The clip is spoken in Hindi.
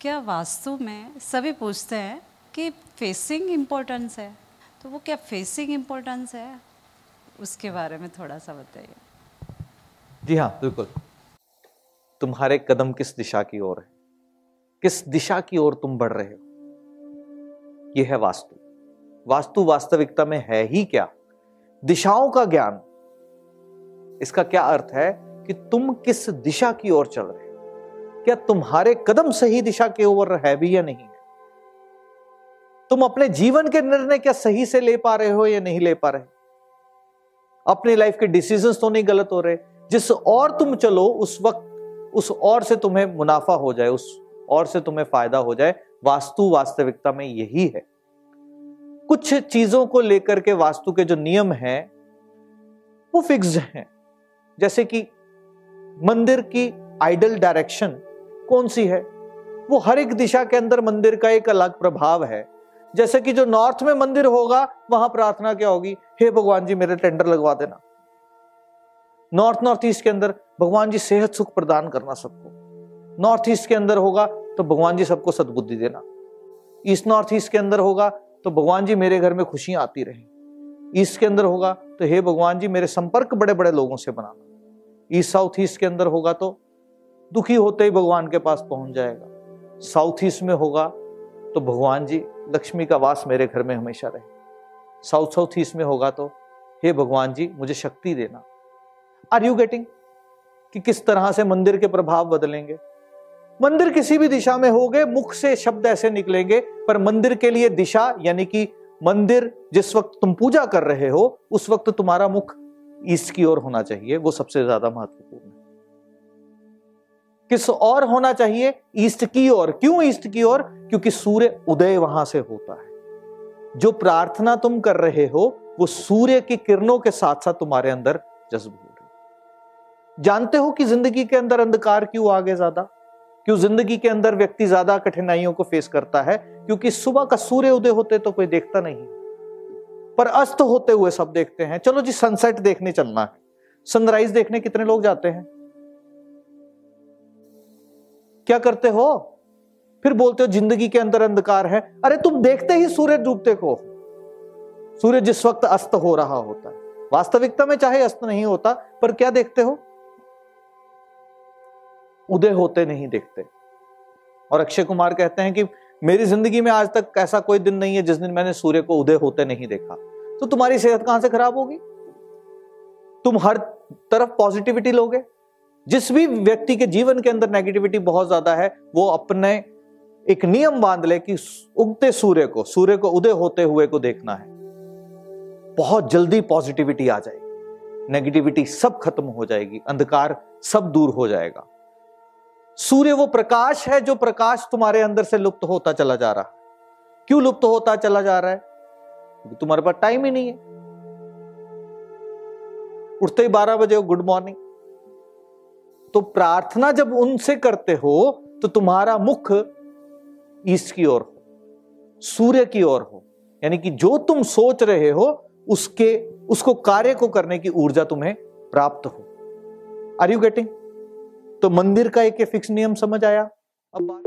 क्या वास्तु में सभी पूछते हैं कि फेसिंग इम्पोर्टेंस है? तो वो क्या फेसिंग इम्पोर्टेंस है? उसके बारे में थोड़ा सा बताइए। जी हाँ बिल्कुल। तुम्हारे कदम किस दिशा की ओर है? किस दिशा की ओर तुम बढ़ रहे हो? यह है वास्तु। वास्तु वास्तविकता में है ही क्या? दिशाओं का ज्ञान। इसका क्या अर्थ है कि तुम किस दिशा की ओर चल रहे हो? क्या तुम्हारे कदम सही दिशा के ओर है भी या नहीं? है तुम अपने जीवन के निर्णय क्या सही से ले पा रहे हो या नहीं ले पा रहे? अपनी लाइफ के डिसीजंस तो नहीं गलत हो रहे। जिस और तुम चलो, उस वक्त, उस और से तुम्हें मुनाफा हो जाए, उस और से तुम्हें फ़ायदा हो जाए। वास्तु वास्तविकता में यही है। कुछ चीज़ों को लेकर के वास्तु के जो नियम हैं, वो फिक्स हैं। जैसे कि मंदिर की आइडल डायरेक्शन कौन सी है? वो हर एक दिशा के अंदर मंदिर का एक अलग प्रभाव है। जैसे कि जो नॉर्थ में मंदिर होगा, वहाँ प्रार्थना क्या होगी? हे भगवान जी, मेरे टेंडर लगवा देना। नॉर्थ नॉर्थ ईस्ट के अंदर भगवान जी सेहत सुख प्रदान करना सबको। नॉर्थ ईस्ट के अंदर होगा तो भगवान जी सबको सदबुद्धि देना। ईस्ट नॉर्थ ईस्ट के अंदर होगा तो भगवान जी मेरे घर में खुशियाँ आती रहे। ईस्ट के अंदर होगा तो हे भगवान जी, मेरे संपर्क बड़े बड़े लोगों से बनाना। ईस्ट साउथ ईस्ट के अंदर होगा तो दुखी होते ही भगवान के पास पहुँच जाएगा। साउथ ईस्ट में होगा तो भगवान जी, लक्ष्मी का वास मेरे घर में हमेशा रहे। साउथ साउथ ईस्ट में होगा तो हे भगवान जी, मुझे शक्ति देना। आर यू गेटिंग कि किस तरह से मंदिर के प्रभाव बदलेंगे? मंदिर किसी भी दिशा में होगे, मुख से शब्द ऐसे निकलेंगे, पर मंदिर के लिए दिशा, यानी कि मंदिर जिस वक्त तुम पूजा कर रहे हो, उस वक्त तुम्हारा मुख ईस्ट की ओर होना चाहिए, वो सबसे ज़्यादा महत्वपूर्ण किस और होना चाहिए? ईस्ट की ओर। क्यों ईस्ट की ओर? क्योंकि सूर्य उदय वहाँ से होता है। जो प्रार्थना तुम कर रहे हो, वो सूर्य की किरणों के साथ साथ तुम्हारे अंदर जज्ब हो रही जानते हो कि ज़िंदगी के अंदर अंधकार क्यों आगे ज़्यादा? क्यों ज़िंदगी के अंदर व्यक्ति ज़्यादा कठिनाइयों को फेस करता है? क्योंकि सुबह का सूर्य उदय होते तो कोई देखता नहीं। पर अस्त होते हुए सब देखते हैं। चलो जी सनसेट देखने चलना है। सनराइज देखने कितने लोग जाते हैं? क्या करते हो? फिर बोलते हो, ज़िंदगी के अंदर अंधकार है। अरे, तुम देखते ही सूर्य डूबते को सूर्य जिस वक्त अस्त हो रहा होता है। वास्तविकता में चाहे अस्त नहीं होता, पर क्या देखते हो? उदय होते नहीं देखते। और अक्षय कुमार कहते हैं कि, मेरी ज़िंदगी में आज तक ऐसा कोई दिन नहीं है, जिस दिन मैंने सूर्य को उदय होते नहीं देखा। तो तुम्हारी सेहत कहाँ से खराब होगी? तुम हर तरफ़ पॉजिटिविटी लोगे। जिस भी व्यक्ति के जीवन के अंदर नेगेटिविटी बहुत ज़्यादा है, वो अपने एक नियम बाँध ले कि उगते सूर्य को सूर्य को उदय होते हुए को देखना है। बहुत जल्दी पॉजिटिविटी आ जाएगी। नेगेटिविटी सब खत्म हो जाएगी, अंधकार सब दूर हो जाएगा। सूर्य वो प्रकाश है जो प्रकाश तुम्हारे अंदर से लुप्त होता चला जा रहा है। क्यों लुप्त होता चला जा रहा है? क्योंकि तुम्हारे पास टाइम ही नहीं है। उठते ही बारह बजे गुड मॉर्निंग तो प्रार्थना जब उनसे करते हो तो तुम्हारा मुख ईस्ट की ओर हो, सूर्य की ओर हो। यानी कि जो तुम सोच रहे हो, उसके, उसको कार्य को करने की ऊर्जा तुम्हें प्राप्त हो। आर यू गेटिंग तो मंदिर का एक फिक्स नियम समझ आया? अब बात